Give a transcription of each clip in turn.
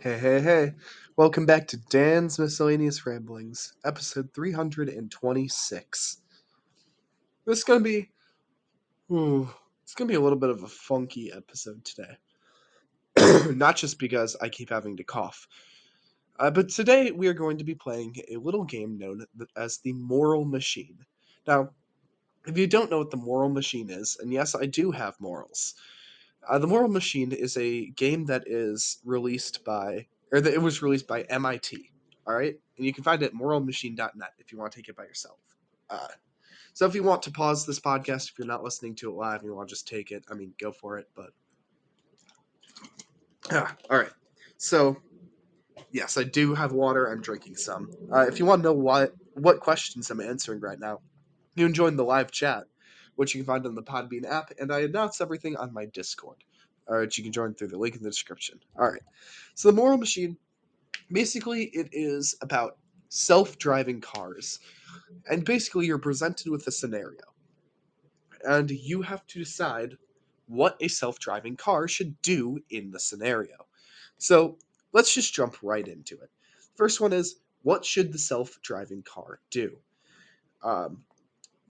Hey, hey, hey. Welcome back to Dan's Miscellaneous Ramblings, episode 326. This is going to be. Ooh, it's going to be a little bit of a funky episode today. Not just because I keep having to cough, uh, but today we are going to be playing a little game known as the Moral Machine. Now, if you don't know what the Moral Machine is, and yes, I do have morals. Uh, the Moral Machine is a game that is released by or that it was released by MIT. All right, and you can find it at moralmachine.net if you want to take it by yourself. Uh, so if you want to pause this podcast, if you're not listening to it live and you want to just take it, I mean, go for it. But ah, all right, so yes, I do have water. I'm drinking some. Uh, if you want to know what what questions I'm answering right now, you can join the live chat, which you can find on the Podbean app, and I announce everything on my Discord. All right, you can join through the link in the description. All right. So the moral machine, basically, it is about self-driving cars, and basically, you're presented with a scenario, and you have to decide what a self-driving car should do in the scenario. So let's just jump right into it. First one is what should the self-driving car do? Um,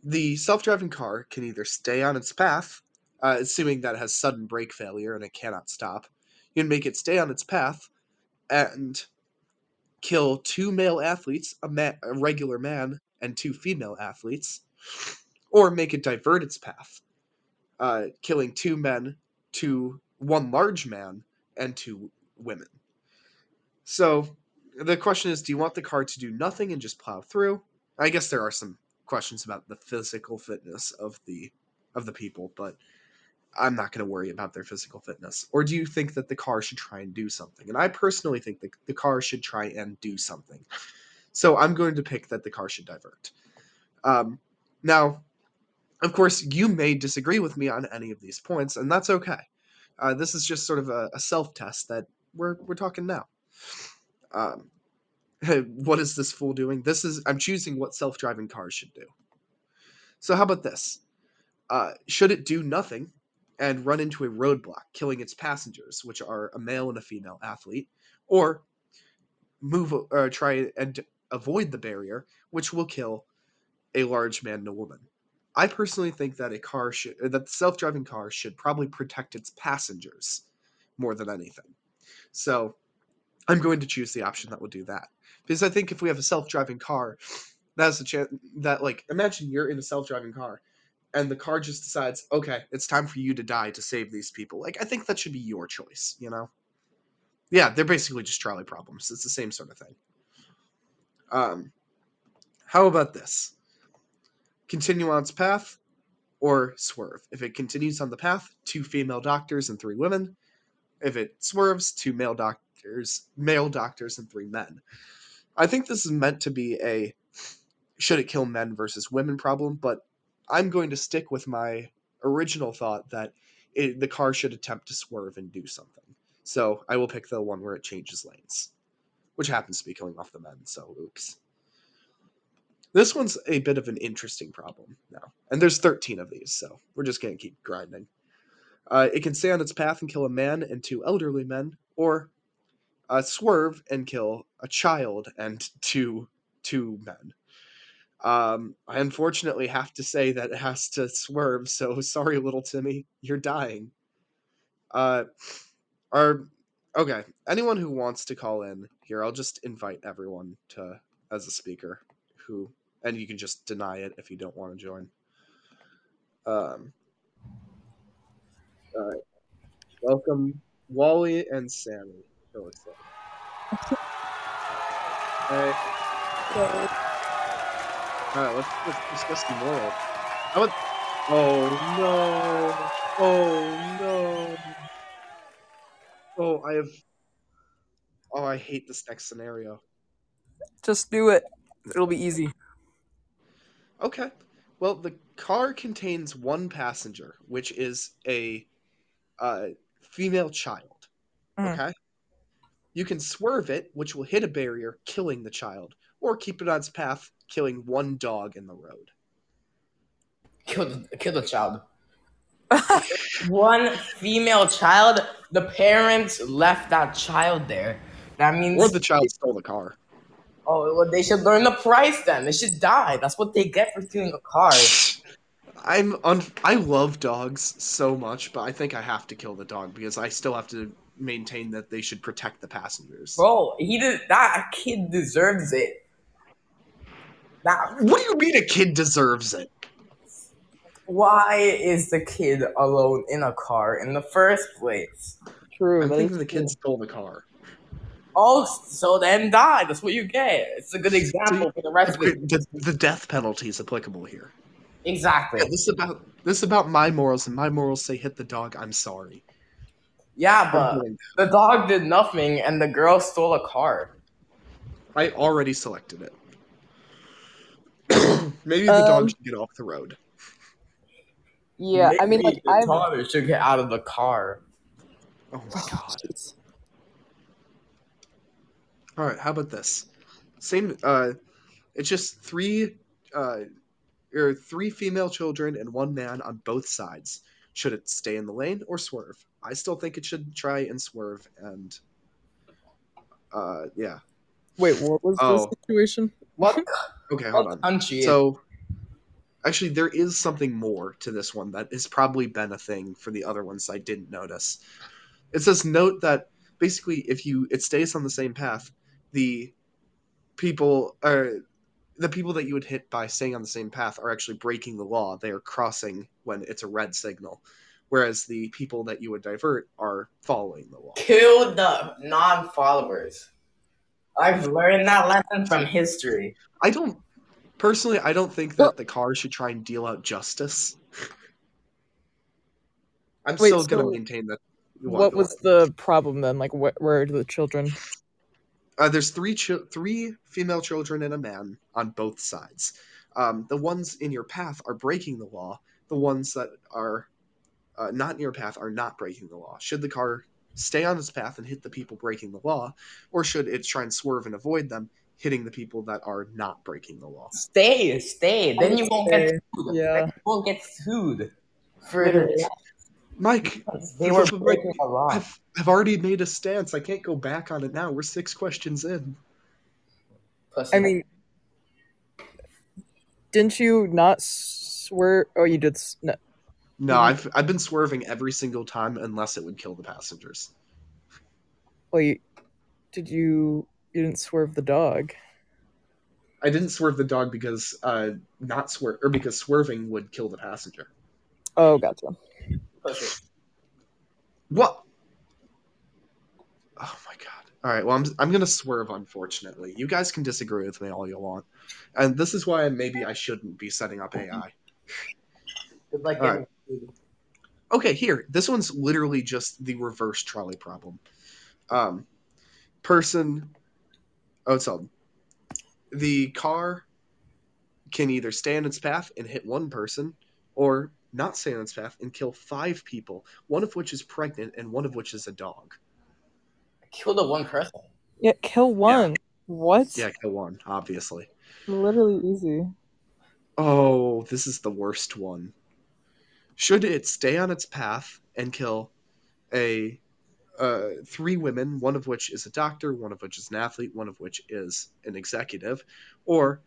the self-driving car can either stay on its path uh, assuming that it has sudden brake failure and it cannot stop. You can make it stay on its path and kill two male athletes, a, ma- a regular man, and two female athletes, or make it divert its path, uh, killing two men, two one large man, and two women. So the question is, do you want the car to do nothing and just plow through? I guess there are some questions about the physical fitness of the of the people, but I'm not going to worry about their physical fitness? Or do you think that the car should try and do something? And I personally think that the car should try and do something. So I'm going to pick that the car should divert. Um, now, of course, you may disagree with me on any of these points, and that's okay. Uh, this is just sort of a, a self test that we're we're talking now. Um, what is this fool doing? This is I'm choosing what self driving cars should do. So how about this? Uh, should it do nothing and run into a roadblock, killing its passengers, which are a male and a female athlete, or move or uh, try and avoid the barrier, which will kill a large man and a woman. I personally think that a car should that the self-driving car should probably protect its passengers more than anything. So I'm going to choose the option that will do that. Because I think if we have a self-driving car, that's a chance that like imagine you're in a self-driving car and the car just decides, okay, it's time for you to die to save these people. Like, I think that should be your choice, you know? Yeah, they're basically just trolley problems. It's the same sort of thing. Um, how about this? Continue on its path or swerve. If it continues on the path, two female doctors and three women. If it swerves, two male doctors, male doctors and three men. I think this is meant to be a should it kill men versus women problem, but I'm going to stick with my original thought that it, the car should attempt to swerve and do something. So I will pick the one where it changes lanes, which happens to be killing off the men. So oops. This one's a bit of an interesting problem now, and there's 13 of these, so we're just gonna keep grinding. Uh, it can stay on its path and kill a man and two elderly men, or uh, swerve and kill a child and two two men. Um, I unfortunately have to say that it has to swerve, so sorry, little Timmy, you're dying. Uh, are okay. Anyone who wants to call in here, I'll just invite everyone to as a speaker. Who and you can just deny it if you don't want to join. Um. All right. Welcome, Wally and Sammy. Hey. Alright, let's, let's discuss the moral. How about... Oh no! Oh no! Oh, I have... Oh, I hate this next scenario. Just do it. It'll be easy. Okay. Well, the car contains one passenger, which is a uh, female child. Mm. Okay? You can swerve it, which will hit a barrier, killing the child, or keep it on its path, killing one dog in the road. Kill the, kill the child. one female child. The parents left that child there. That means Or the child stole the car. oh, well, they should learn the price then. They should die. That's what they get for stealing a car. I'm un- I love dogs so much, but I think I have to kill the dog because I still have to maintain that they should protect the passengers. Bro, he did that kid deserves it. That What do you mean a kid deserves it? why is the kid alone in a car in the first place? True. I'm that thinking is the kid stole the car. Oh, so then die. That's what you get. It's a good example for the rest of. The, the death penalty is applicable here. Exactly. Yeah, this is about this is about my morals, and my morals say hit the dog. I'm sorry. Yeah, but the dog did nothing and the girl stole a car. I already selected it. Maybe the Um, dog should get off the road. Yeah, I mean, like the I've. father should get out of the car. Oh my god. Jeez. All right, how about this? Same. Uh, it's just three, uh, or three female children and one man on both sides. Should it stay in the lane or swerve? I still think it should try and swerve. And, uh, yeah. Wait, what was Oh. the situation? What, Okay, hold on. country? So, actually, there is something more to this one that has probably been a thing for the other ones I didn't notice. It says note that basically, if you it stays on the same path, the people are the people that you would hit by staying on the same path are actually breaking the law. They are crossing when it's a red signal, whereas the people that you would divert are following the law. Kill the non-followers. I've learned that lesson from history. I don't personally. I don't think that the car should try and deal out justice. I'm Wait, still gonna maintain that. What was the problem then? Like, wh- where are the children? Uh, there's three chil- three female children and a man on both sides. Um, the ones in your path are breaking the law. The ones that are uh, not in your path are not breaking the law. Should the car stay on its path and hit the people breaking the law, or should it try and swerve and avoid them, hitting the people that are not breaking the law? Stay, stay. Then you won't get sued. Yeah. Then you won't get sued for Literally. Mike, they were breaking the law. I've, I've already made a stance. I can't go back on it now. We're six questions in. Pussy. I mean, didn't you not swear? Oh, you did. No. No, Mhm. I've I've been swerving every single time unless it would kill the passengers. Wait, did you? You didn't swerve the dog. I didn't swerve the dog because uh not swerve or because swerving would kill the passenger. Oh, gotcha. Pussy. What? Oh my god. All right, well I'm I'm going to swerve unfortunately. You guys can disagree with me all you want. And this is why maybe I shouldn't be setting up AI. It's like All right. Getting- Okay, here. This one's literally just the reverse trolley problem. Um, person. Oh, it's all. The car can either stay in its path and hit one person, or not stay in its path and kill five people, one of which is pregnant and one of which is a dog. kill the one person. Yeah, kill one. What? Yeah, kill one, obviously. Literally easy. Oh, this is the worst one. Should it stay on its path and kill a uh, three women, one of which is a doctor, one of which is an athlete, one of which is an executive, or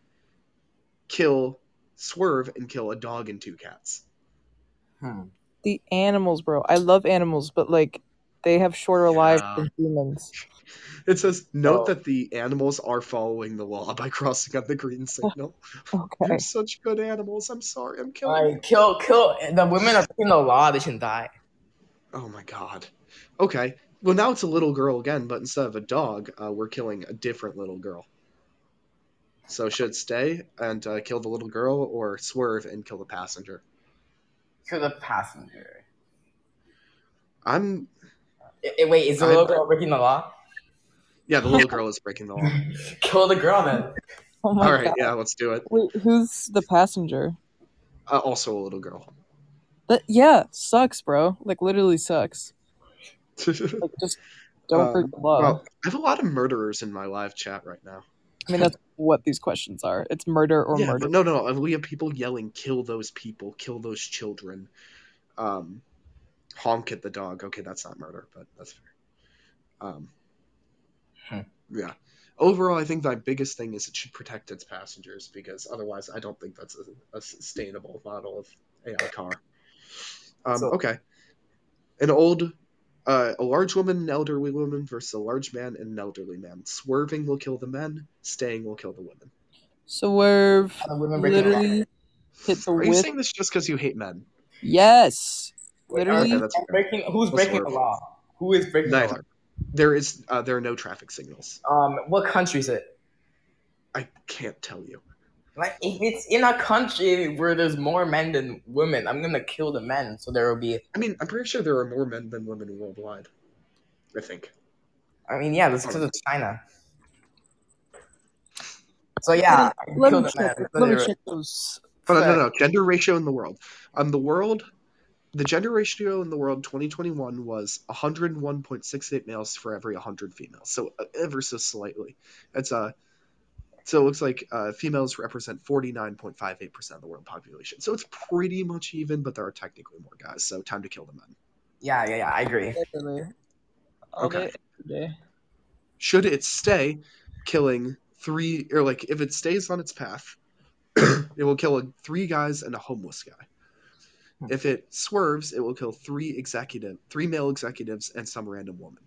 kill swerve and kill a dog and two cats? Hmm. The animals, bro. I love animals, but like they have shorter lives than humans. It says note Oh. that the animals are following the law by crossing on the green signal. Okay. They're such good animals. I'm sorry, I'm killing. them. Like kill, kill the women are breaking the law. They shouldn't die. Oh my god. Okay. Well, now it's a little girl again, but instead of a dog, uh, we're killing a different little girl. So should stay and uh, kill the little girl, or swerve and kill the passenger? Kill the passenger. I'm. I- I- wait, is the I- little girl breaking the law? Yeah, the little girl is breaking the law. kill the girl then. Oh my All right, God. yeah, let's do it. Wait, who's the passenger? Uh, also a little girl. That yeah, sucks, bro. Like literally sucks. Like just don't break Um, the law. well, I have a lot of murderers in my live chat right now. I mean, that's what these questions are. It's murder or yeah, murder. but no, no, no. We have people yelling, "Kill those people! Kill those children!" Um, honk at the dog. Okay, that's not murder, but that's fair. Um, Yeah. Overall, I think my biggest thing is it should protect its passengers because otherwise, I don't think that's a, a sustainable model of AI car. Um, So- okay. An old, uh, a large woman, an elderly woman versus a large man and an elderly man. Swerving will kill the men. Staying will kill the women. Swerve. The women breaking the law. Literally hit the Are you saying this just because you hate men? Yes. Wait, Literally. are- that's breaking, who's I'll breaking swerve. the law? Who is breaking the Neither. There is, uh, there are no traffic signals. Um, what country is it? I can't tell you. Like, if it's in a country where there's more men than women, I'm gonna kill the men. So there will be. I mean, I'm pretty sure there are more men than women worldwide. I think. I mean, yeah, that's because of China. So yeah, Let me the men. check. Let me check those. But no, no, no. Gender ratio in the world. Um, the world, the gender ratio in the world 2021 was 101.68 males for every 100 females. So uh, ever so slightly. It's uh, so it looks like uh, females represent 49.58 percent of the world population. So it's pretty much even, but there are technically more guys. So time to kill the men. Yeah, yeah, yeah. I agree. Literally. Okay. day. Should it stay, killing three or like if it stays on its path, it will kill three guys and a homeless guy. If it swerves, it will kill three executive, three male executives, and some random woman.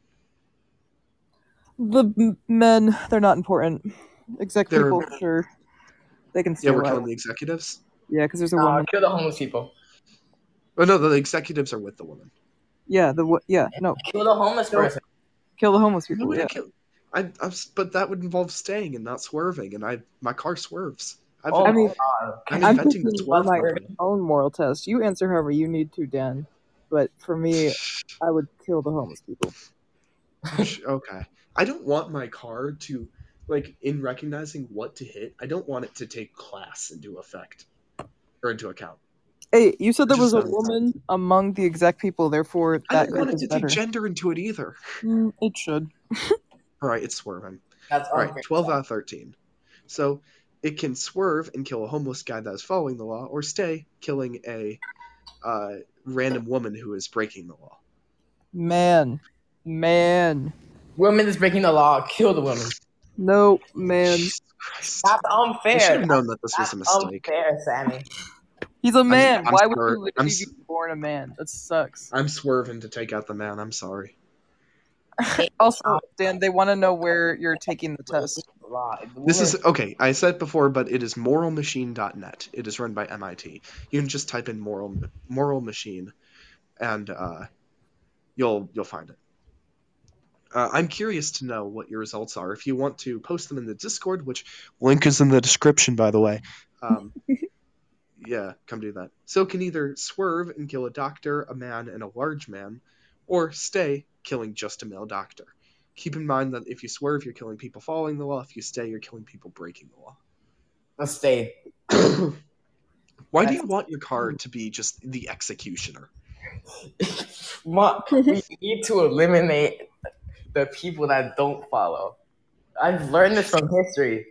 The men, they're not important. Exec They're- people, sure. They can stay Yeah, we're alive. killing the executives. Yeah, because there's a Uh, woman. kill the homeless people. Oh no, the executives are with the woman. Yeah, the wo- yeah, no, Kill the homeless No. person. kill the homeless people. we Yeah. kill. I, I'm, but that would involve staying and not swerving, and I my car swerves. I've, Oh I mean, I'm I'm inventing the thinking swerve my mode. own moral test. You answer however you need to, Dan. But for me, I would kill the homeless people. okay. I don't want my car to, like, in recognizing what to hit. I don't want it to take class into effect or into account. Hey, you said there was a sounds- woman among the exec people, therefore I that don't want it to is take gender into it either. Mm, it should. All right, it's swerving. That's All right, 12 out of 13. So it can swerve and kill a homeless guy that is following the law, or stay, killing a uh, random woman who is breaking the law. Man, man, woman is breaking the law. Kill the woman. no, man. Jesus Christ. That's I should have known that this was a mistake. unfair, Sammy. He's a man. I'm Why would sorry. you I'm be born a man? That sucks. I'm swerving to take out the man. I'm sorry. Also, Dan, they want to know where you're taking the test. This is okay. I said before, but it is moralmachine.net. It is run by MIT. You can just type in moral moral machine, and uh, you'll you'll find it. Uh, I'm curious to know what your results are. If you want to post them in the Discord, which link is in the description, by the way. Um, yeah, come do that. So can either swerve and kill a doctor, a man, and a large man, or stay, killing just a male doctor. Keep in mind that if you swerve, you're killing people following the law. If you stay, you're killing people breaking the law. Let's stay. Why do you want your car to be just the executioner? What? we need to eliminate the people that don't follow. I've learned this from history.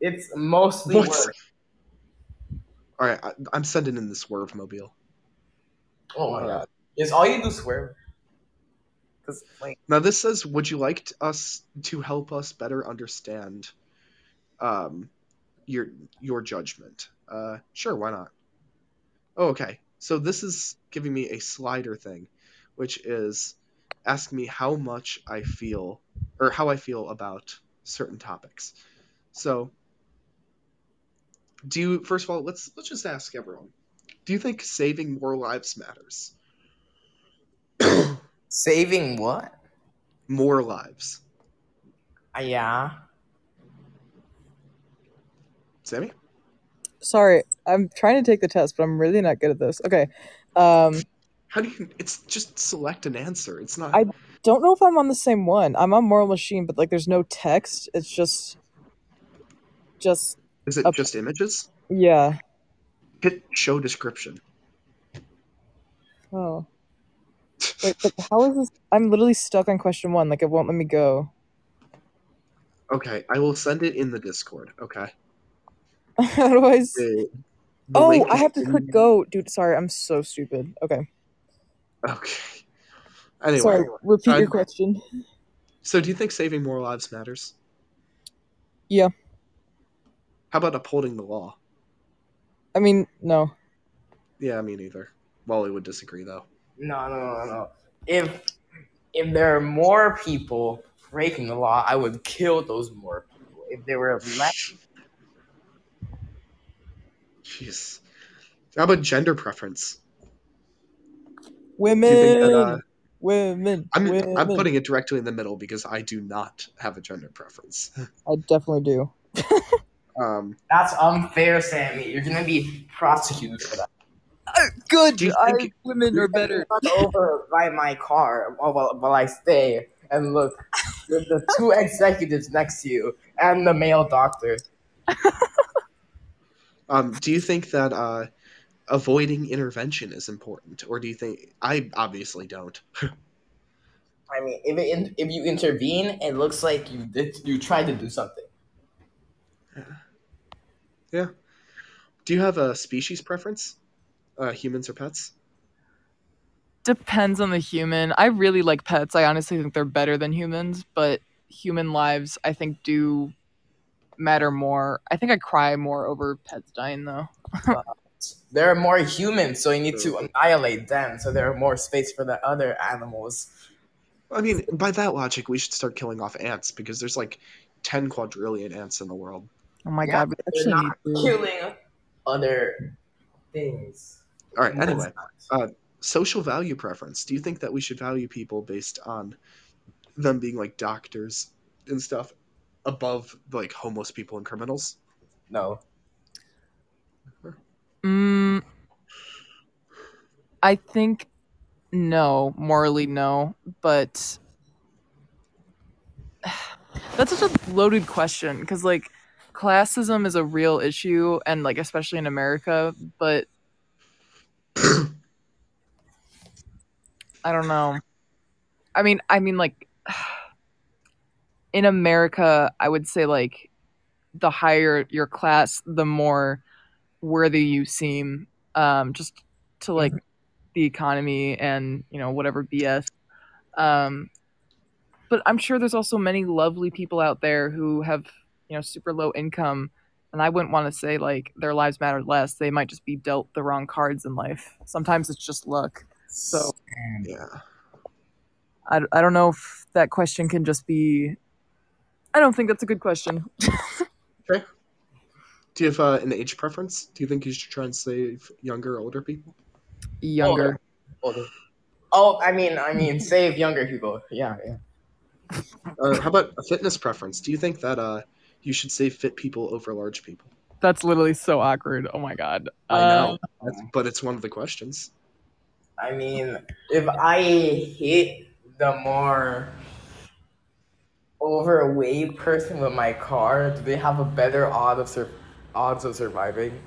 It's mostly What? work. All right, I, I'm sending in the swerve mobile. Oh my uh, god. Is all you do swerve? Now this says, "Would you like us to help us better understand um, your your judgment?" Uh, sure, why not? Oh, okay. So this is giving me a slider thing, which is asking me how much I feel or how I feel about certain topics. So, do you first of all let's let's just ask everyone: Do you think saving more lives matters? saving what? more lives, Uh, yeah. Sammy? Sorry, I'm trying to take the test, but I'm really not good at this. Okay. Um, How do you? It's just select an answer. It's not. I- don't know if I'm on the same one. I'm on Moral Machine, but like there's no text. It's just just Is it Okay. just images? yeah. Hit show description. Oh. Wait, but how is this I'm literally stuck on question 1. Like it won't let me go. Okay, I will send it in the Discord. Okay. how do I The, the Oh, I have to in- click go. Dude, sorry. I'm so stupid. Okay. Okay. Anyway, sorry. Repeat I- your question. So, do you think saving more lives matters? Yeah. How about upholding the law? I mean, no. Yeah, me neither. Wally would disagree, though. No, no, no, no. If if there are more people breaking the law, I would kill those more people. If there were less, Jeez. How about gender preference? Women. Do you think that, uh, women. I'm, women. I'm putting it directly in the middle because I do not have a gender preference. I definitely do. Um, that's unfair, Sammy. You're gonna be prosecuted for that. Good. I, women are better. Over by my car while, while, while I stay and look with the two executives next to you and the male doctor. um, do you think that uh, avoiding intervention is important, or do you think I obviously don't? I mean, if it, if you intervene, it looks like you did you tried to do something. Yeah. yeah. Do you have a species preference? Uh, humans or pets? Depends on the human. I really like pets. I honestly think they're better than humans, but human lives, I think, do matter more. I think I cry more over pets dying, though. There are more humans, so you need to annihilate them, so there are more space for the other animals. I mean, by that logic, we should start killing off ants because there's like 10 quadrillion ants in the world. Oh my Yeah, god, we They're actually not killing other things. All right, anyway, That's not- social value preference. Do you think that we should value people based on them being like doctors and stuff above like homeless people and criminals? no. Mm, I think no, morally no, but that's such a loaded question because like classism is a real issue and like especially in America, but I don't know. I mean, I mean like in America, I would say like the higher your class, the more worthy you seem um just to like the economy and you know whatever bs um but i'm sure there's also many lovely people out there who have you know super low income and i wouldn't want to say like their lives matter less they might just be dealt the wrong cards in life sometimes it's just luck so Yeah. i, I don't know if that question can just be i don't think that's a good question okay. Do you have uh, an age preference? Do you think you should try and save younger or older people? younger older. Oh, I mean, I mean, save younger people. Yeah, yeah. Uh, how about a fitness preference? Do you think that uh, you should say fit people over large people? that's literally so awkward oh my god I know, Um, That's- but it's one of the questions. I mean, if I hit the more overweight person with my car, do they have a better odd of sur- odds of surviving?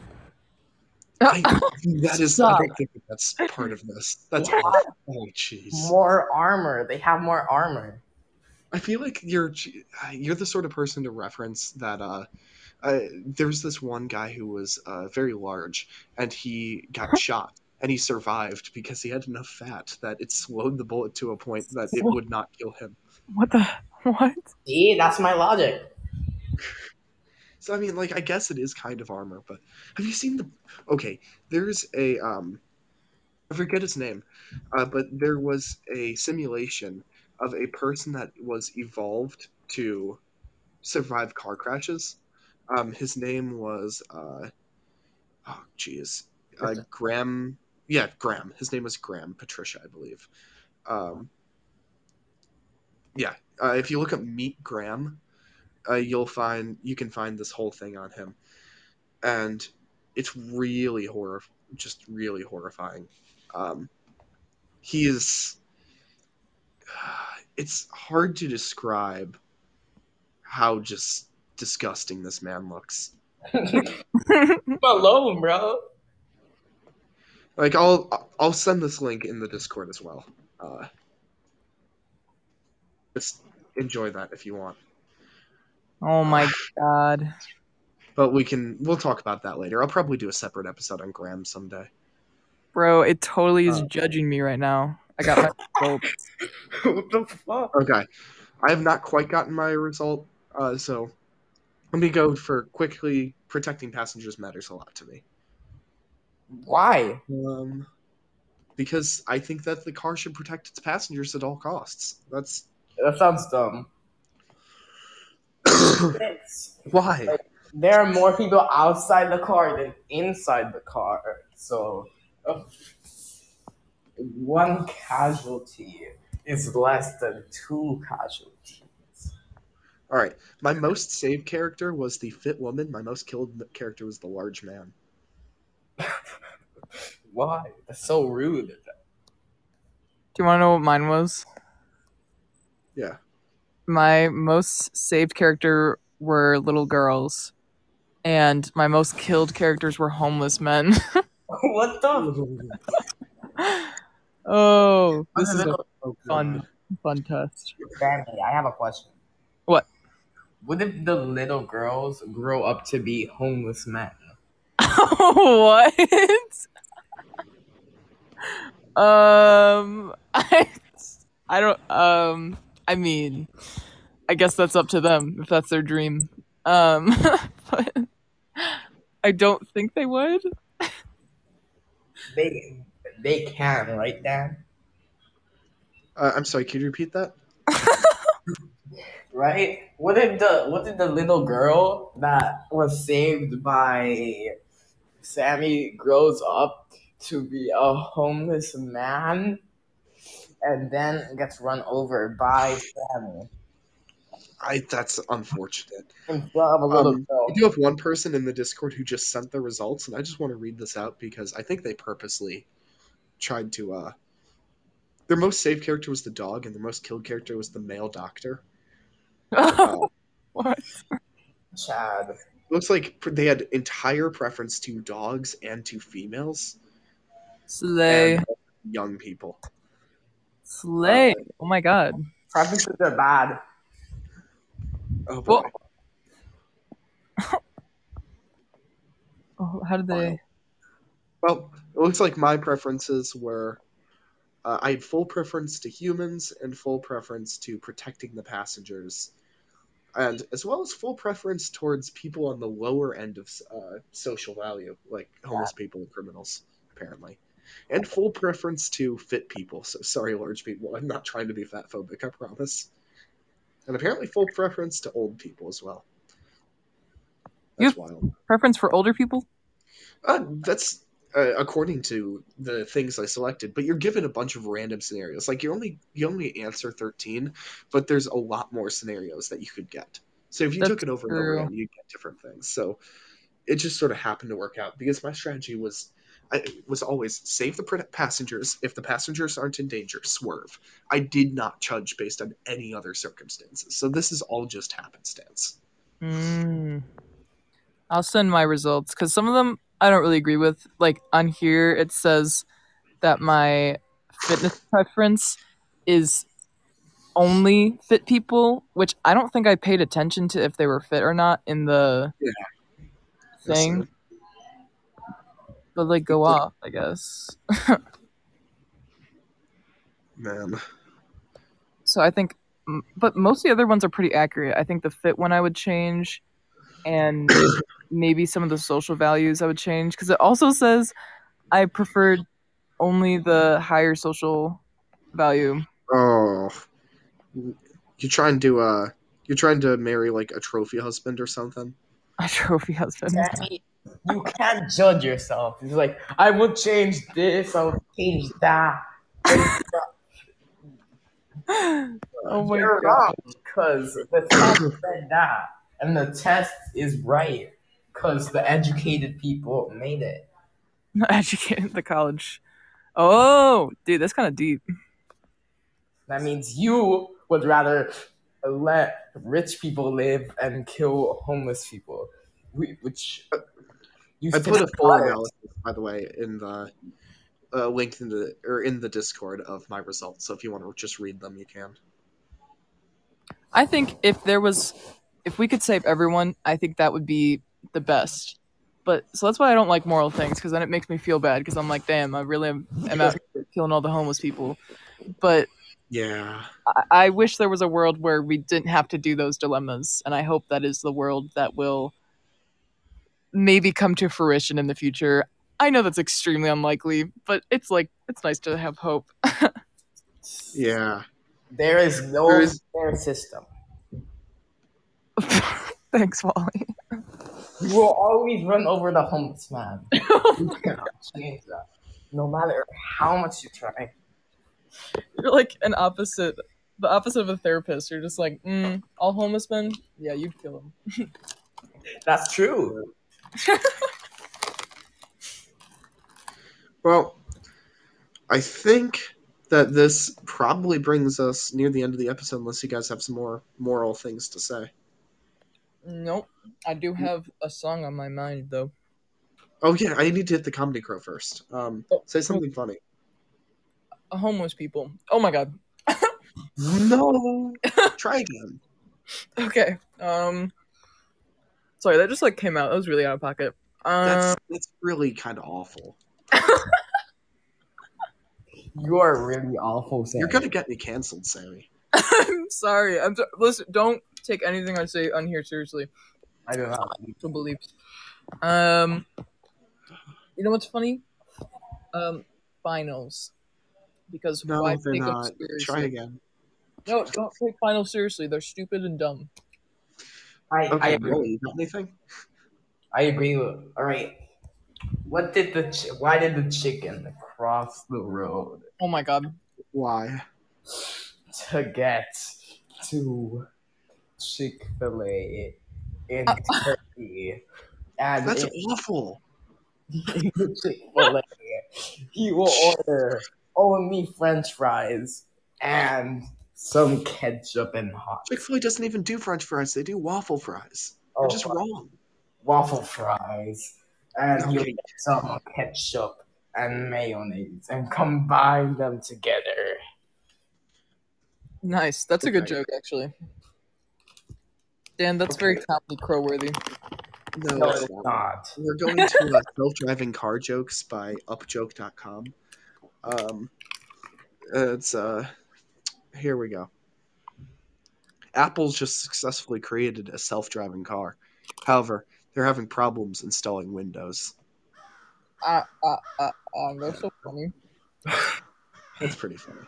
I, that is. I don't think that's part of this. That's Yeah. awful. Oh, jeez. More armor. They have more armor. I feel like you're you're the sort of person to reference that. Uh, uh, there's this one guy who was uh, very large, and he got shot, and he survived because he had enough fat that it slowed the bullet to a point that it would not kill him. what the what See, that's my logic. So I mean, like, I guess it is kind of armor, but have you seen the? Okay, there's a um, I forget his name, uh, but there was a simulation of a person that was evolved to survive car crashes. Um, his name was uh, oh jeez, uh, Graham. Yeah, Graham. His name was Graham Patricia, I believe. Um, yeah, uh, if you look up Meet Graham, uh, you'll find you can find this whole thing on him, and it's really horror, just really horrifying. Um, he is. It's hard to describe how just disgusting this man looks. I'm alone, bro. Like I'll I'll send this link in the Discord as well. Uh, just enjoy that if you want. oh my god But we can we'll talk about that later. I'll probably do a separate episode on Graham someday. Bro, it totally is Uh, judging me right now. I got my results. what the fuck? Okay. I have not quite gotten my result, uh, so let me go for quickly protecting passengers matters a lot to me. Why? Um, because I think that the car should protect its passengers at all costs. That's That sounds dumb. It's- why. there are more people outside the car than inside the car. So, uh, one casualty is less than two casualties. All right, my most saved character was the fit woman. My most killed character was the large man. Why? That's so rude. Do you want to know what mine was? Yeah. My most saved character were little girls, and my most killed characters were homeless men. what the? Oh, this is a fun, fun test. Family, I have a question. What? What if the little girls grow up to be homeless men? what? um, I, I don't. Um, I mean, I guess that's up to them if that's their dream. Um, but I don't think they would. They they can, right, Dan? Uh, I'm sorry. Could you repeat that? Right? What if the what if the little girl that was saved by Sammy grows up to be a homeless man and then gets run over by Sammy I. That's unfortunate. in front of a little Um? I do have one person in the Discord who just sent the results, and I just want to read this out because I think they purposely tried to. uh Their most saved character was the dog, and their most killed character was the male doctor. Uh, what? Chad. looks like they had entire preference to dogs and to females Slay, and young people. slay! Oh my god. Preferences are bad. Oh boy. Well- Oh, how did they? Well, it looks like my preferences were uh, I had full preference to humans and full preference to protecting the passengers, and as well as full preference towards people on the lower end of uh, social value, like homeless people and criminals, apparently. And full preference to fit people. So sorry, large people. I'm not trying to be fat phobic, I promise. And apparently, full preference to old people as well. That's wild. Preference for older people? Uh, that's uh, according to the things I selected, but you're given a bunch of random scenarios. Like you only you only answer thirteen, but there's a lot more scenarios that you could get. So if you That's took it over and over again, you'd get different things. So it just sort of happened to work out because my strategy was I was always save the passengers. If the passengers aren't in danger, swerve. I did not judge based on any other circumstances. So this is all just happenstance. Mm. I'll send my results because some of them I don't really agree with. Like on here, it says that my fitness preference is only fit people, which I don't think I paid attention to if they were fit or not in the thing. But like go off, I guess. Man, So I think, but most of the other ones are pretty accurate. I think the fit one I would change, and maybe some of the social values I would change because it also says I preferred only the higher social value. Oh, you're trying to uh, you're trying to marry like a trophy husband or something? A trophy husband. Sammy, you can't judge yourself. It's like, I will change this, I will change that. Oh my You're god. wrong because the test said that, and the test is right because the educated people made it. Not educated the college. Oh, dude, that's kind of deep. That means you would rather let rich people live and kill homeless people, which you I put a full analysis, by the way, in the uh, linked in the or in the Discord of my results. So if you want to just read them, you can. I think if there was, if we could save everyone, I think that would be the best. But so that's why I don't like moral things because then it makes me feel bad because I'm like, damn, I really am, am out here killing all the homeless people. But Yeah. I, I wish there was a world where we didn't have to do those dilemmas, and I hope that is the world that will maybe come to fruition in the future. I know that's extremely unlikely, but it's like it's nice to have hope. Yeah. There is no There is- fair system. Thanks, Wally. You will always run over the homeless man. You cannot change that. No matter how much you try. You're like an opposite, the opposite of a therapist. You're just like, mm, all homeless men, yeah, you'd kill them. That's true. Well, I think that this probably brings us near the end of the episode, unless you guys have some more moral things to say. Nope. I do have a song on my mind though. Oh yeah, I need to hit the comedy crow first. Um, Oh, say something funny. Homeless people. Oh my god. No, try again. Okay. Um. Sorry, that just like came out. That was really out of pocket. Um, That's that's really kind of awful. You are really awful, Sam. You're gonna get me canceled, Sammy. I'm sorry. I'm so- listen. Don't take anything I say on here seriously. I don't know. To beliefs. Um. You know what's funny? Um, finals. Because No, why they're take them not. seriously? Try again. No, don't take finals seriously. They're stupid and dumb. I, I agree. really? You got anything? I agree with. All right. What did the chi- why did the chicken cross the road Oh my god. Why? to get to Chick Fil A in Uh, Turkey? And That's in awful. Chick Fil A, he will order only French fries and some ketchup and hot. Chick Fil A doesn't even do French fries; they do waffle fries. Oh, They're just wrong. waffle fries, and you Okay. get some ketchup and mayonnaise and combine them together. Nice. That's a good joke, actually. Dan, that's very Okay. comedy crow worthy. No, No, it's it's not. not. We're going to uh, self-driving car jokes by upjoke.com. Um, it's uh, here we go. Apple's just successfully created a self-driving car. However, they're having problems installing Windows. Ah, ah, ah, ah. That's so funny. That's pretty funny.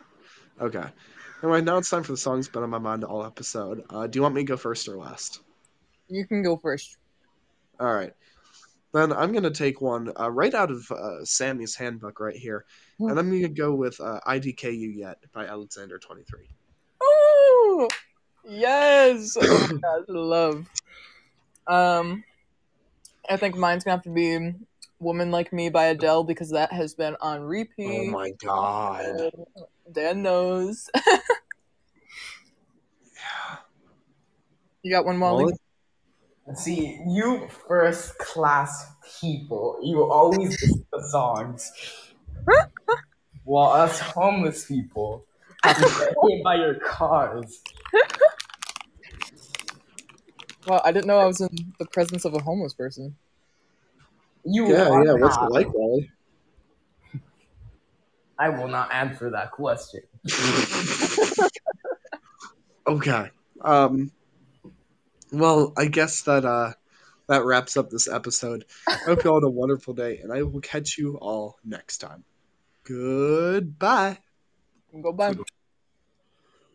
Okay. Anyway, now it's time for the songs been on my mind all episode. Uh, do you want me to go first or last? You can go first. All right. Then I'm going to take one uh, right out of uh, Sammy's handbook right here. And I'm going to go with uh, IDKU Yet by Alexander23. Oh, yes. Oh my gosh, love. Um, I think mine's gonna have to be "Woman Like Me" by Adele because that has been on repeat. Oh my god. Dan knows. you got one, Molly? Molly? See, you first class people, you always listen to songs. While us homeless people have to get hit by your cars. Well, I didn't know I was in the presence of a homeless person. You Yeah, are yeah. What's it like, Wally? I will not answer that question. okay. Um. Well, I guess that uh, that wraps up this episode. I hope you all had a wonderful day, and I will catch you all next time. Goodbye. Go bye.